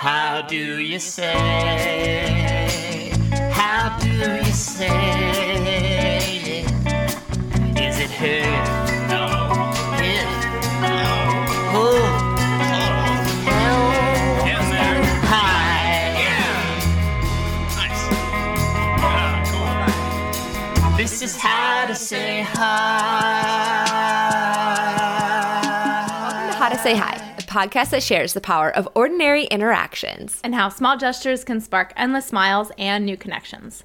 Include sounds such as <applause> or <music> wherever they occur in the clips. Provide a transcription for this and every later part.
How do you say? How do you say? it? Is it her? No. Him? No. Who? Hell? Yes. Hi. Nice. Yeah, cool. This is how to say hi. Welcome to How to Say Hi, a podcast that shares the power of ordinary interactions. and how small gestures can spark endless smiles and new connections.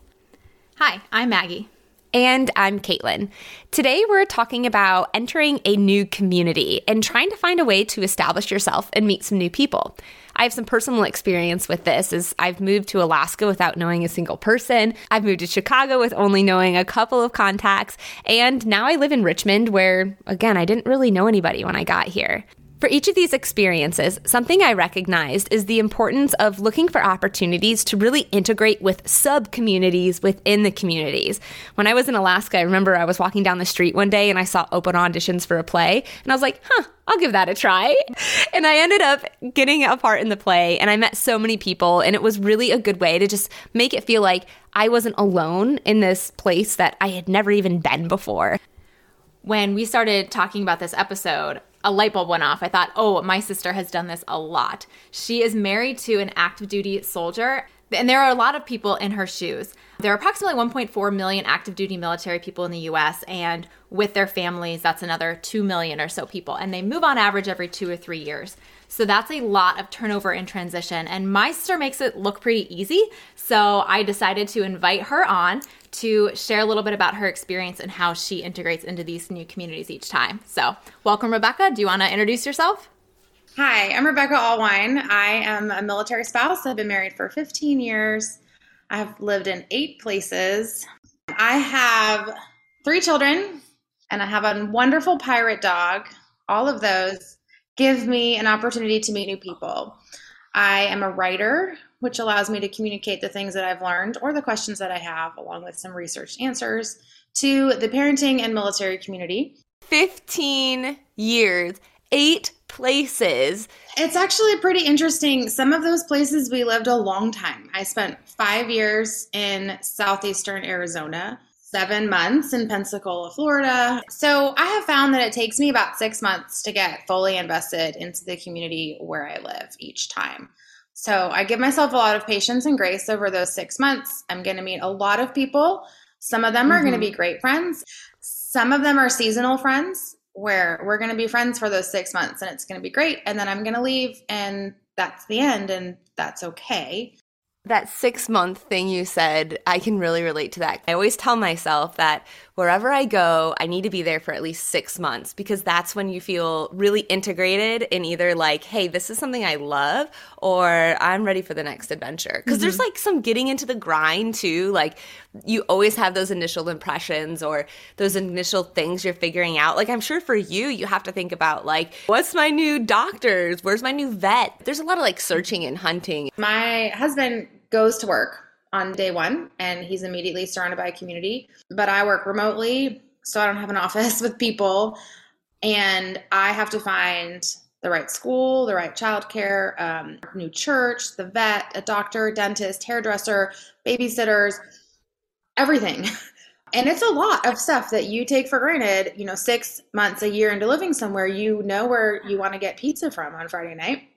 Hi, I'm Maggie. And I'm Caitlin. Today we're talking about entering a new community and trying to find a way to establish yourself and meet some new people. I have some personal experience with this as I've moved to Alaska without knowing a single person. I've moved to Chicago with only knowing a couple of contacts. And now I live in Richmond where, again, I didn't really know anybody when I got here. For each of these experiences, something I recognized is the importance of looking for opportunities to really integrate with sub communities within the communities. When I was in Alaska, I remember I was walking down the street one day and I saw open auditions for a play, and I was like, huh, I'll give that a try. <laughs> And I ended up getting a part in the play, and I met so many people, and it was really a good way to just make it feel like I wasn't alone in this place that I had never even been before. When we started talking about this episode, a light bulb went off. I thought, oh, my sister has done this a lot. She is married to an active duty soldier, and there are a lot of people in her shoes. There are approximately 1.4 million active duty military people in the US, and with their families, that's another 2 million or so people. And they move on average every two or three years. So that's a lot of turnover and transition. And my sister makes it look pretty easy. So I decided to invite her on to share a little bit about her experience and how she integrates into these new communities each time. So, welcome, Rebecca. Do you want to introduce yourself? Hi, I'm Rebecca Allwine. I am a military spouse. I've been married for 15 years. I've lived in eight places. I have three children and I have a wonderful pirate dog. All of those give me an opportunity to meet new people. I am a writer, which allows me to communicate the things that I've learned or the questions that I have, along with some research answers, to the parenting and military community. 15 years, eight places. It's actually pretty interesting. Some of those places we lived a long time. I spent five years in southeastern Arizona, seven months in Pensacola, Florida. So I have found that it takes me about six months to get fully invested into the community where I live each time. So I give myself a lot of patience and grace over those six months. I'm going to meet a lot of people. Some of them are going to mm-hmm. be great friends. Some of them are seasonal friends where we're going to be friends for those six months and it's going to be great. And then I'm going to leave and that's the end and that's okay. That six month thing you said, I can really relate to that. I always tell myself that wherever I go, I need to be there for at least six months because that's when you feel really integrated in either like, hey, this is something I love or I'm ready for the next adventure. Because there's mm-hmm. like some getting into the grind too. Like you always have those initial impressions or those initial things you're figuring out. Like I'm sure for you, you have to think about like, what's my new doctors? Where's my new vet? There's a lot of like searching and hunting. My husband goes to work on day one and he's immediately surrounded by a community, but I work remotely, so I don't have an <laughs> office with people. And I have to find the right school, the right childcare, um, new church, the vet, a doctor, dentist, hairdresser, babysitters, everything. <laughs> And it's a lot of stuff that you take for granted, you know, six months, a year into living somewhere, you know where you want to get pizza from on Friday night.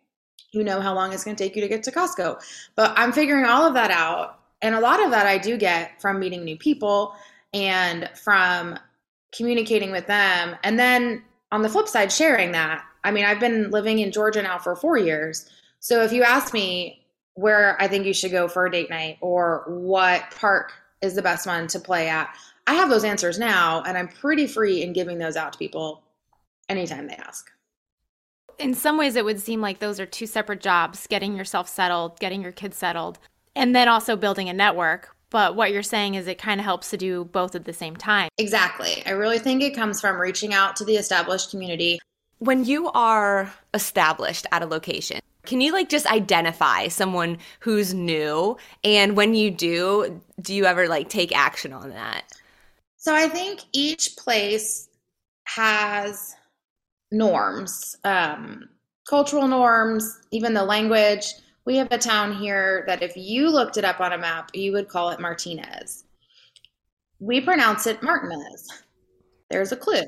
You know how long it's going to take you to get to Costco. But I'm figuring all of that out. And a lot of that I do get from meeting new people and from communicating with them. And then on the flip side, sharing that. I mean, I've been living in Georgia now for four years. So if you ask me where I think you should go for a date night or what park is the best one to play at, I have those answers now. And I'm pretty free in giving those out to people anytime they ask. In some ways, it would seem like those are two separate jobs getting yourself settled, getting your kids settled, and then also building a network. But what you're saying is it kind of helps to do both at the same time. Exactly. I really think it comes from reaching out to the established community. When you are established at a location, can you like just identify someone who's new? And when you do, do you ever like take action on that? So I think each place has norms, um, cultural norms, even the language. We have a town here that if you looked it up on a map, you would call it Martinez. We pronounce it Martinez. There's a clue.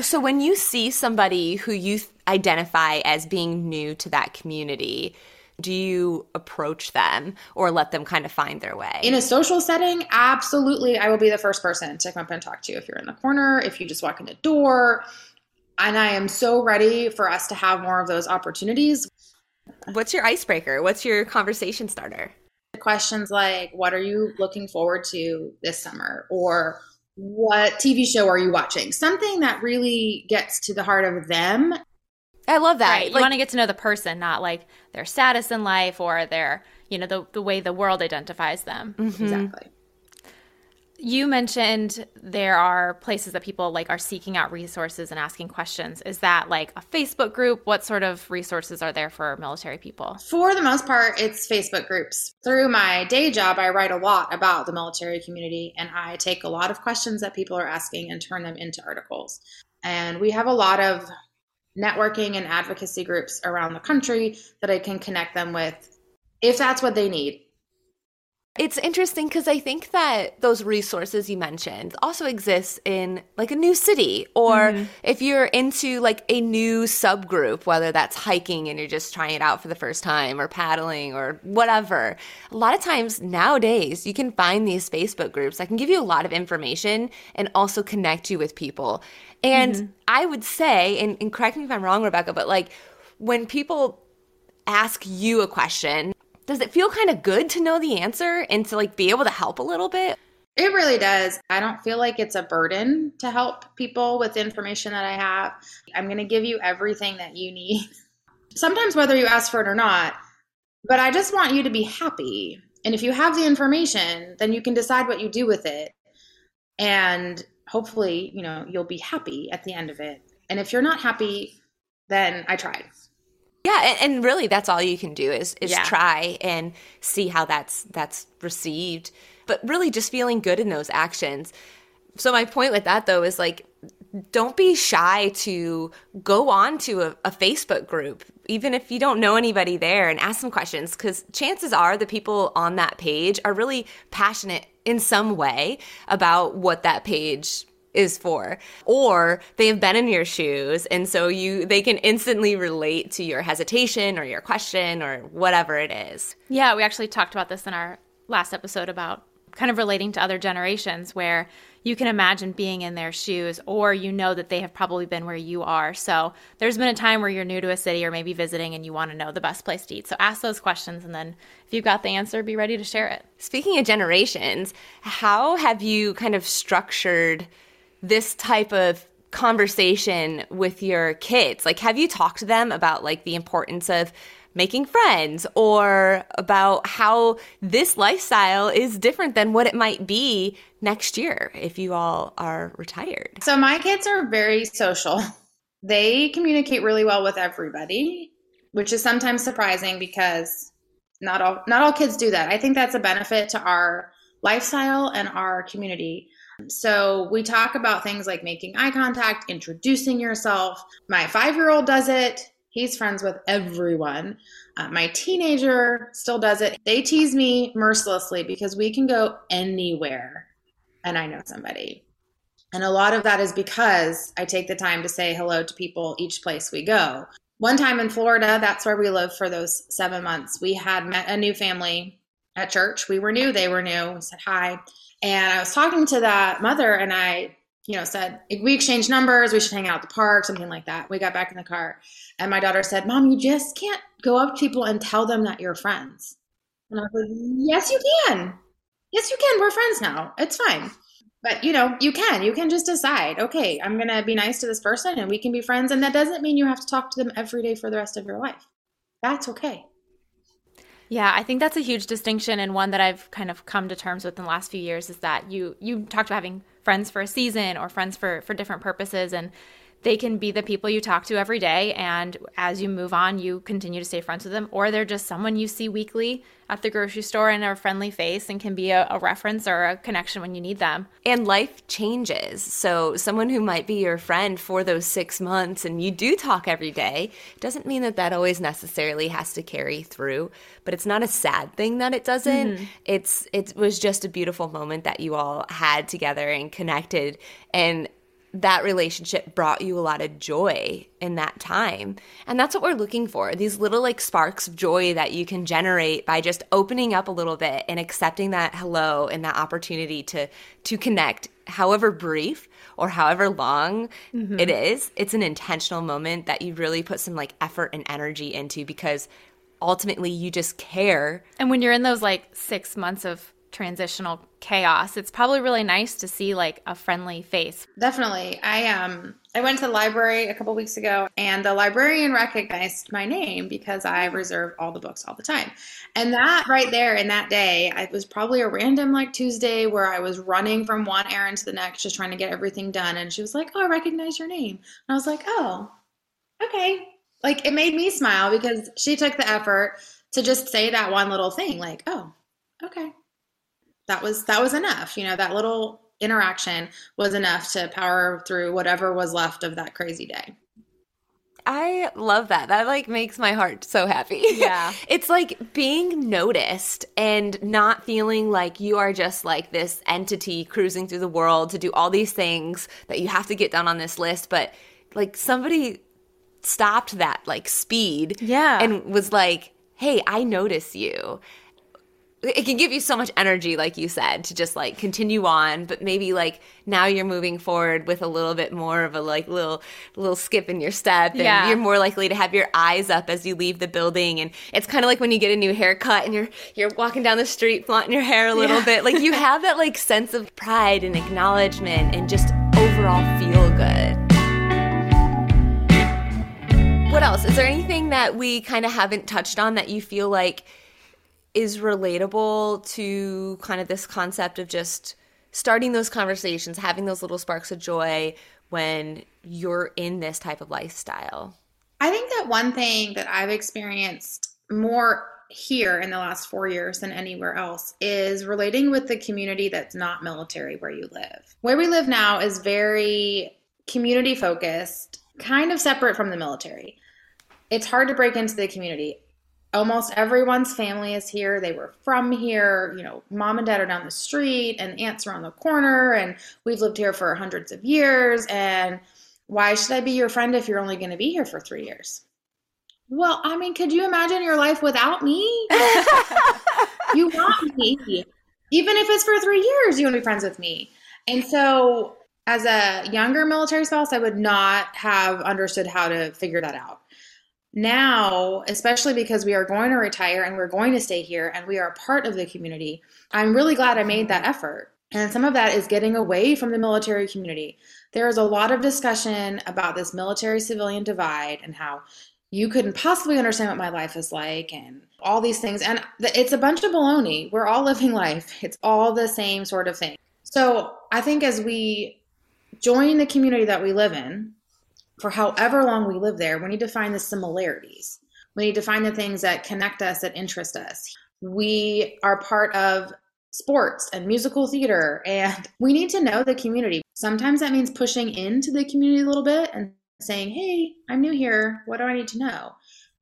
So when you see somebody who you th- identify as being new to that community, do you approach them or let them kind of find their way? In a social setting, absolutely, I will be the first person to come up and talk to you. If you're in the corner, if you just walk in the door, and I am so ready for us to have more of those opportunities. What's your icebreaker? What's your conversation starter? Questions like, What are you looking forward to this summer? Or what TV show are you watching? Something that really gets to the heart of them. I love that. Right. You Like, want to get to know the person, not like their status in life or their, you know, the, the way the world identifies them. Mm-hmm. Exactly. You mentioned there are places that people like are seeking out resources and asking questions. Is that like a Facebook group? What sort of resources are there for military people? For the most part, it's Facebook groups. Through my day job, I write a lot about the military community and I take a lot of questions that people are asking and turn them into articles. And we have a lot of networking and advocacy groups around the country that I can connect them with if that's what they need. It's interesting because I think that those resources you mentioned also exist in like a new city, or mm-hmm. if you're into like a new subgroup, whether that's hiking and you're just trying it out for the first time, or paddling, or whatever. A lot of times nowadays, you can find these Facebook groups that can give you a lot of information and also connect you with people. And mm-hmm. I would say, and, and correct me if I'm wrong, Rebecca, but like when people ask you a question, does it feel kind of good to know the answer and to like be able to help a little bit? It really does. I don't feel like it's a burden to help people with information that I have. I'm going to give you everything that you need. <laughs> Sometimes, whether you ask for it or not, but I just want you to be happy. And if you have the information, then you can decide what you do with it. And hopefully, you know, you'll be happy at the end of it. And if you're not happy, then I tried. Yeah, and, and really that's all you can do is is Yeah. try and see how that's that's received. But really just feeling good in those actions. So my point with that though is like don't be shy to go on to a, a Facebook group, even if you don't know anybody there, and ask some questions. Because chances are the people on that page are really passionate in some way about what that page is for or they have been in your shoes and so you they can instantly relate to your hesitation or your question or whatever it is Yeah, we actually talked about this in our last episode about kind of relating to other generations where you can imagine being in their shoes or you know that they have probably been where you are. So there's been a time where you're new to a city or maybe visiting and you want to know the best place to eat. So ask those questions and then if you've got the answer, be ready to share it. speaking of generations how have you kind of structured this type of conversation with your kids like have you talked to them about like the importance of making friends or about how this lifestyle is different than what it might be next year if you all are retired So my kids are very social. They communicate really well with everybody, which is sometimes surprising because not all not all kids do that. I think that's a benefit to our lifestyle and our community. So we talk about things like making eye contact, introducing yourself. My 5-year-old does it. He's friends with everyone. Uh, my teenager still does it. They tease me mercilessly because we can go anywhere and I know somebody. And a lot of that is because I take the time to say hello to people each place we go. One time in Florida, that's where we lived for those seven months. We had met a new family at church. We were new, they were new. We said hi. And I was talking to that mother and I, you know, said, we exchanged numbers, we should hang out at the park, something like that. We got back in the car. And my daughter said, Mom, you just can't go up to people and tell them that you're friends. And I was like, Yes, you can. Yes, you can. We're friends now. It's fine. But you know, you can. You can just decide, okay, I'm going to be nice to this person and we can be friends. And that doesn't mean you have to talk to them every day for the rest of your life. That's okay. Yeah, I think that's a huge distinction and one that I've kind of come to terms with in the last few years is that you you talked about having friends for a season or friends for for different purposes and they can be the people you talk to every day and as you move on you continue to stay friends with them or they're just someone you see weekly at the grocery store and a friendly face and can be a, a reference or a connection when you need them And life changes. So, someone who might be your friend for those six months and you do talk every day doesn't mean that that always necessarily has to carry through. But it's not a sad thing that it doesn't. Mm-hmm. It's it was just a beautiful moment that you all had together and connected, and that relationship brought you a lot of joy in that time. And that's what we're looking for these little like sparks of joy that you can generate by just opening up a little bit and accepting that hello and that opportunity to to connect however brief or however long mm-hmm. it is. It's an intentional moment that you really put some like effort and energy into because ultimately you just care. And when you're in those like six months of transitional chaos, it's probably really nice to see like a friendly face. Definitely. I um I went to the library a couple weeks ago and the librarian recognized my name because I reserve all the books all the time. And that right there in that day, it was probably a random like Tuesday where I was running from one errand to the next just trying to get everything done and she was like, "Oh, I recognize your name." And I was like, "Oh, okay." Like it made me smile because she took the effort to just say that one little thing like, "Oh, okay." That was that was enough. You know, that little interaction was enough to power through whatever was left of that crazy day. I love that. That like makes my heart so happy. <laughs> Yeah. it's like being noticed and not feeling like you are just like this entity cruising through the world to do all these things that you have to get done on this list, but like somebody stopped that like speed Yeah. and was like, "Hey, I notice you." It can give you so much energy like you said to just like continue on, but maybe like now you're moving forward with a little bit more of a like little little skip in your step and Yeah. you're more likely to have your eyes up as you leave the building and it's kind of like when you get a new haircut and you're you're walking down the street flaunting your hair a little bit. Like you <laughs> have that like sense of pride and acknowledgement and just overall feel good. What else? Is there anything that we kind of haven't touched on that you feel like is relatable to kind of this concept of just starting those conversations having those little sparks of joy when you're in this type of lifestyle I think that one thing that I've experienced more here in the last four years than anywhere else is relating with the community that's not military where you live. Where we live now is very community focused, kind of separate from the military. It's hard to break into the community. Almost everyone's family is here. They were from here. You know, mom and dad are down the street, and aunts around the corner, and we've lived here for hundreds of years. And why should I be your friend if you're only going to be here for three years? Well, I mean, could you imagine your life without me? <laughs> you want me. Even if it's for three years, you want to be friends with me. And so, as a younger military spouse, I would not have understood how to figure that out. Now, especially because we are going to retire and we're going to stay here and we are part of the community, I'm really glad I made that effort. And some of that is getting away from the military community. There is a lot of discussion about this military civilian divide and how you couldn't possibly understand what my life is like and all these things. And it's a bunch of baloney. We're all <laughs> living life, it's all the same sort of thing. So I think as we join the community that we live in, for however long we live there, we need to find the similarities. We need to find the things that connect us, that interest us. We are part of sports and musical theater, and <laughs> we need to know the community. Sometimes that means pushing into the community a little bit and saying, Hey, I'm new here. What do I need to know?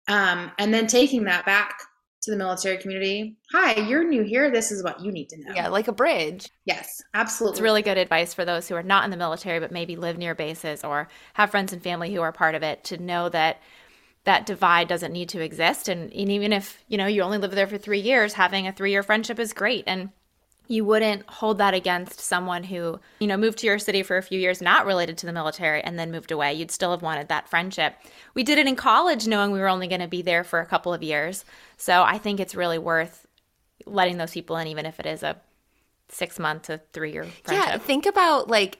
Um, and then taking that back to the military community. Hi, you're new here. This is what you need to know. yeah like a bridge Yes, absolutely. It's really good advice for those who are not in the military but maybe live near bases or have friends and family who are part of it to know that that divide doesn't need to exist and, and even if you know you only live there for three years having a three year friendship is great and you wouldn't hold that against someone who you know moved to your city for a few years not related to the military and then moved away. You'd still have wanted that friendship. We did it in college knowing we were only going to be there for a couple of years. So i think it's really worth letting those people in even if it is a six month to three year friendship. Yeah, think about like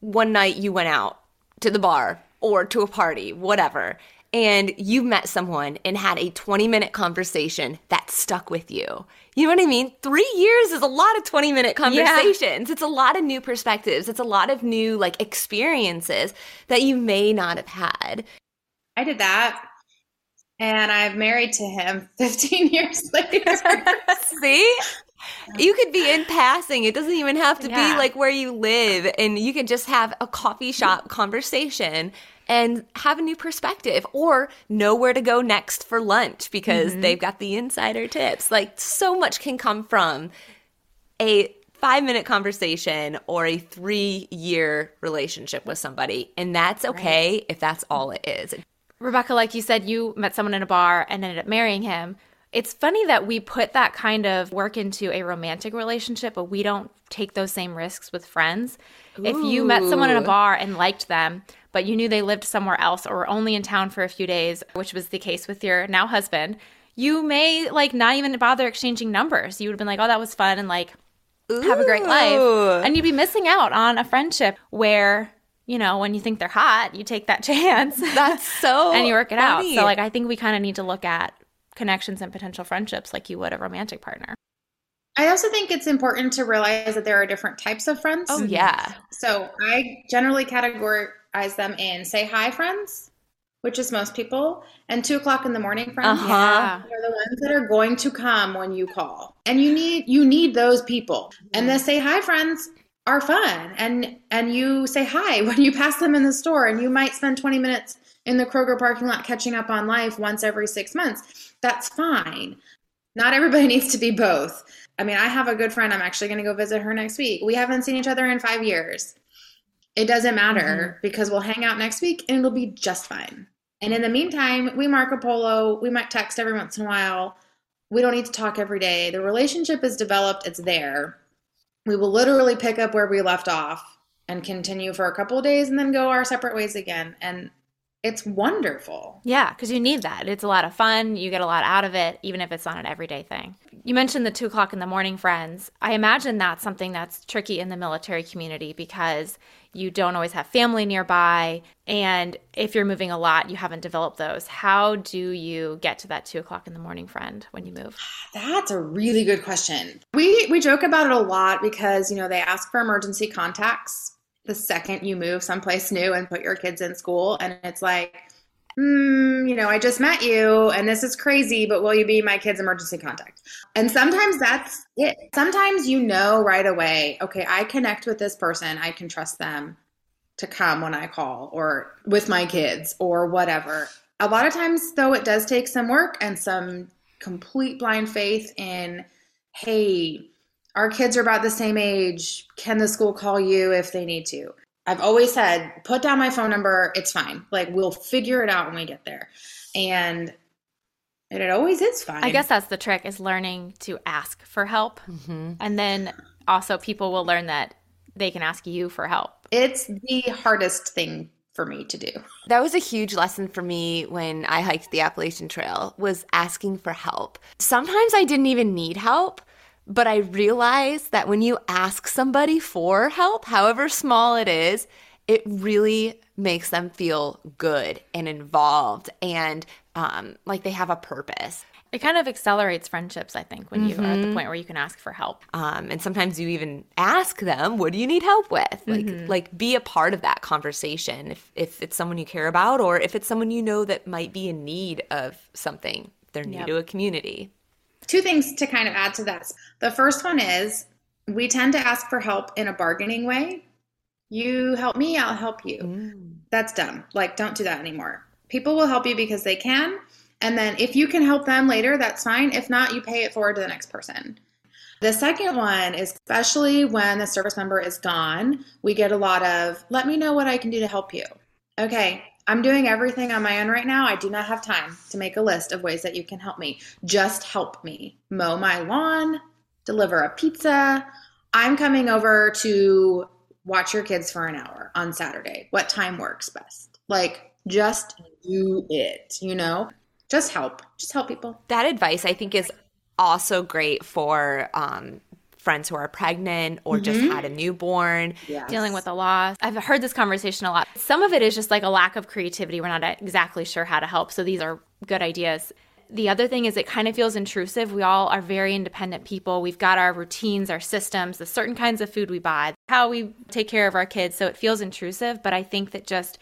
one night you went out to the bar or to a party, whatever, and you met someone and had a 20 minute conversation that stuck with you. You know what I mean? Three years is a lot of 20 minute conversations. It's a lot of new perspectives. It's a lot of new like experiences that you may not have had. I did that. And I'm married to him <laughs> 15 years later. <laughs> See? You could be in passing. It doesn't even have to Yeah. be like where you live. And you can just have a coffee shop conversation and have a new perspective or know where to go next for lunch because mm-hmm. they've got the insider tips. Like so much can come from a five minute conversation or a three year relationship with somebody. And that's okay if that's all it is. Rebecca, like you said, you met someone in a bar and ended up marrying him. It's funny that we put that kind of work into a romantic relationship, but we don't take those same risks with friends. If you met someone in a bar and liked them, but you knew they lived somewhere else or were only in town for a few days, which was the case with your now husband, you may like not even bother exchanging numbers. You would have been like, oh, that was fun and like have a great life. And you'd be missing out on a friendship where, you know, when you think they're hot, you take that <laughs> chance. That's so and you work it out. So like I think we kind of need to look at connections and potential friendships like you would a romantic partner. I also think it's important to realize that there are different types of friends. Oh yeah. So I generally categorize them in say hi friends, which is most people, and two o'clock in the morning friends. Uh-huh. Yeah. They're the ones that are going to come when you call. And you need you need those people. And the say hi friends are fun. And and you say hi <laughs> when you pass them in the store and you might spend 20 minutes in the Kroger parking lot catching up on life once every 6 months. That's fine. Not everybody <laughs> needs to be both. I mean, I have a good friend. I'm actually going to go visit her next week. We haven't seen each other in 5 years. It doesn't matter mm-hmm. because we'll hang out next week and it'll be just fine. And in the meantime, we Marco Polo, we might text every once in a while. We don't need to talk every day. The relationship is developed, it's there. We will literally pick up where we left off and continue for a couple days and then go our separate ways again. And it's wonderful. Yeah, because you need that. It's a lot of fun. You get a lot out of it, even if it's not an everyday thing. You mentioned the two o'clock in the morning friends. I imagine that's something that's tricky in the military community because you don't always have family nearby. And if you're moving a lot, you haven't developed those. How do you get to that two o'clock in the morning friend when you move? That's a really good question. We we joke about it a lot because, you know, they ask for emergency contacts the second you move someplace new and put your kids in school and it's like mm, you know, I just met you and this is crazy, but will you be my kid's emergency contact? And sometimes that's it. Sometimes you know right away, okay, I connect with this person, I can trust them to come when I call or with my kids or whatever. A lot of times, though, it does take some work and some complete blind faith in, hey, our kids are about the same age. Can the school call you if they need to? I've always said, put down my phone number. It's fine. Like, we'll figure it out when we get there. And and it always is fine. I guess that's the trick is learning to ask for help. Mm-hmm. And then also people will learn that they can ask you for help. it's the hardest thing for me to do. That was a huge lesson for me when I hiked the Appalachian Trail was asking for help. Sometimes I didn't even need help, but I realize that when you ask somebody for help, however small it is, it really makes them feel good and involved and um, like they have a purpose. It kind of accelerates friendships, I think, when you are at the point where you can ask for help. Um, and sometimes you even ask them, "What do you need help with?" Like, like be a part of that conversation if if it's someone you care about, or if it's someone you know that might be in need of something. They're new Yep. to a community. Two things to kind of add to that. The first one is we tend to ask for help in a bargaining way. You help me, I'll help you. Mm. That's dumb. Like, don't do that anymore. People will help you because they can. And then if you can help them later, that's fine. If not, you pay it forward to the next person. The second one is especially when the service member is gone, we get a lot of, let me know what I can do to help you. Okay, I'm doing everything on my own right now. I do not have time to make a list of ways that you can help me. Just help me mow my lawn, deliver a pizza. I'm coming over to watch your kids for an hour on Saturday. What time works best? Like, just do it, you know? Just help. Just help people. That advice I think is also great for um, friends who are pregnant or just mm-hmm. had a newborn. dealing with a loss. I've heard this conversation a lot. Some of it is just like a lack of creativity. We're not exactly sure how to help. So these are good ideas. The other thing is it kind of feels intrusive. We all are very independent people. We've got our routines, our systems, the certain kinds of food we buy, how we take care of our kids. So it feels intrusive, but I think that just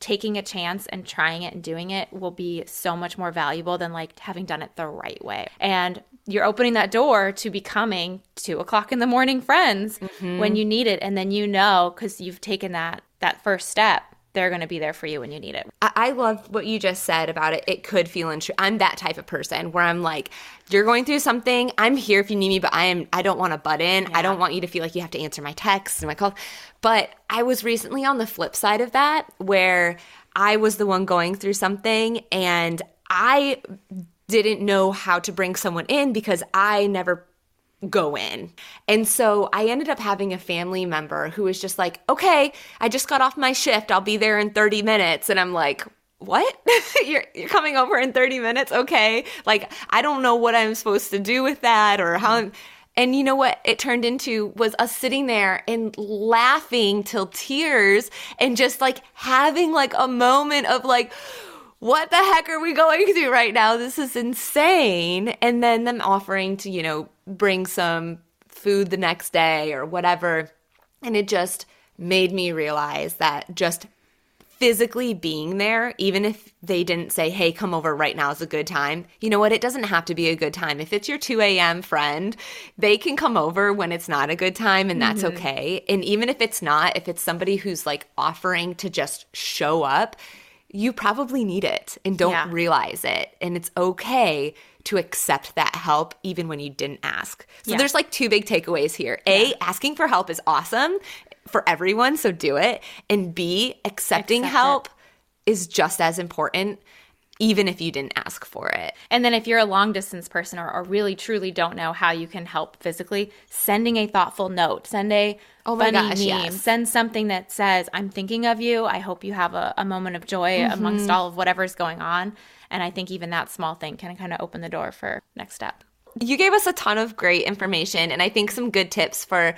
taking a chance and trying it and doing it will be so much more valuable than like having done it the right way. And you're opening that door to becoming two o'clock in the morning friends mm-hmm. when you need it. And then you know, because you've taken that that first step, they're going to be there for you when you need it. I, I love what you just said about it. It could feel intrusive. I'm that type of person where I'm like, you're going through something. I'm here if you need me, but I am. I don't want to butt in. I don't want you to feel like you have to answer my texts and my calls. But I was recently on the flip side of that, where I was the one going through something, and I didn't know how to bring someone in because I never go in. And so I ended up having a family member who was just like, okay, I just got off my shift. I'll be there in 30 minutes. And I'm like, what? <laughs> you're, you're coming over in 30 minutes? Okay. Like, I don't know what I'm supposed to do with that or how I'm. And you know what it turned into was us sitting there and laughing till tears and just like having like a moment of like, what the heck are we going through right now? This is insane. And then them offering to, you know, bring some food the next day or whatever. And it just made me realize that just physically being there, even if they didn't say, hey, come over right now is a good time, you know what? It doesn't have to be a good time. If it's your 2 a.m. friend, they can come over when it's not a good time and that's mm-hmm. okay. And even if it's not, if it's somebody who's like offering to just show up, you probably need it and don't Yeah. realize it. And it's okay to accept that help even when you didn't ask. So Yeah. there's like two big takeaways here. A, asking for help is awesome for everyone, so do it. And B, accepting Accept help is just as important even if you didn't ask for it. And then if you're a long distance person or, or really truly don't know how you can help physically, sending a thoughtful note, send a Oh my funny gosh, meme, yes. send something that says, I'm thinking of you. I hope you have a, a moment of joy Mm-hmm. amongst all of whatever's going on. And I think even that small thing can kind of open the door for next step. You gave us a ton of great information and I think some good tips for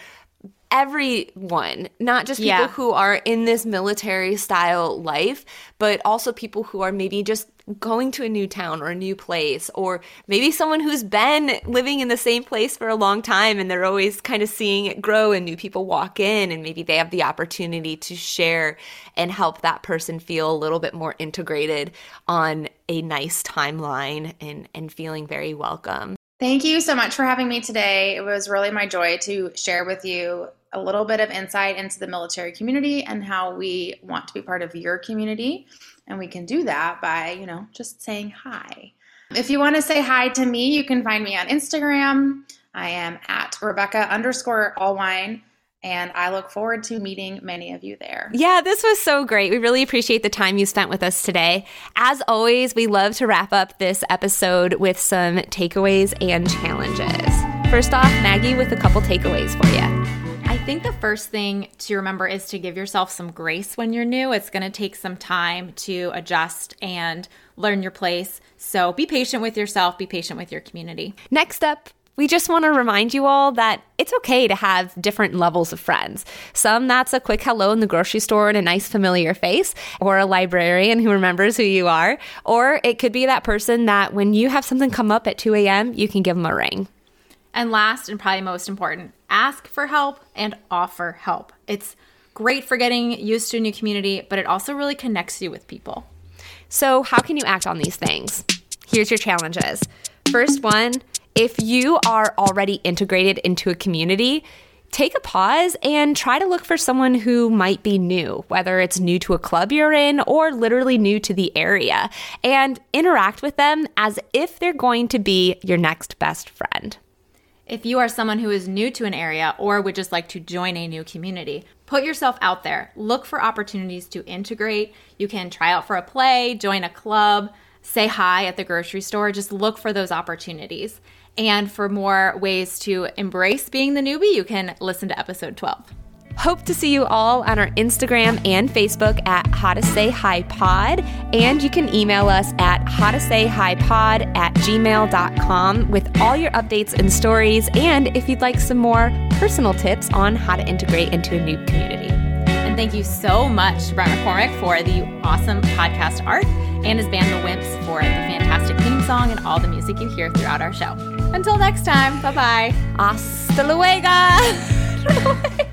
everyone, not just people Yeah. who are in this military style life, but also people who are maybe just going to a new town or a new place, or maybe someone who's been living in the same place for a long time and they're always kind of seeing it grow and new people walk in and maybe they have the opportunity to share and help that person feel a little bit more integrated on a nice timeline and, and feeling very welcome. Thank you so much for having me today. It was really my joy to share with you a little bit of insight into the military community and how we want to be part of your community. And we can do that by, you know, just saying hi. If you want to say hi to me, you can find me on Instagram. I am at Rebecca underscore allwine. And I look forward to meeting many of you there. Yeah, this was so great. We really appreciate the time you spent with us today. As always, we love to wrap up this episode with some takeaways and challenges. First off, Maggie with a couple takeaways for you. I think the first thing to remember is to give yourself some grace when you're new. It's going to take some time to adjust and learn your place. So be patient with yourself, be patient with your community. Next up, we just want to remind you all that it's okay to have different levels of friends. Some that's a quick hello in the grocery store and a nice familiar face, or a librarian who remembers who you are. Or it could be that person that when you have something come up at 2 a.m., you can give them a ring. And last and probably most important, ask for help and offer help. It's great for getting used to a new community, but it also really connects you with people. So, how can you act on these things? Here's your challenges. First one if you are already integrated into a community, take a pause and try to look for someone who might be new, whether it's new to a club you're in or literally new to the area, and interact with them as if they're going to be your next best friend. If you are someone who is new to an area or would just like to join a new community, put yourself out there. Look for opportunities to integrate. You can try out for a play, join a club, say hi at the grocery store. Just look for those opportunities. And for more ways to embrace being the newbie, you can listen to episode 12. Hope to see you all on our Instagram and Facebook at How to Say Hi Pod. And you can email us at how to say hi pod at gmail.com with all your updates and stories. And if you'd like some more personal tips on how to integrate into a new community. And thank you so much to Brett McCormick for the awesome podcast art and his band The Wimps for the fantastic theme song and all the music you hear throughout our show. Until next time, bye bye. Hasta luego! <laughs>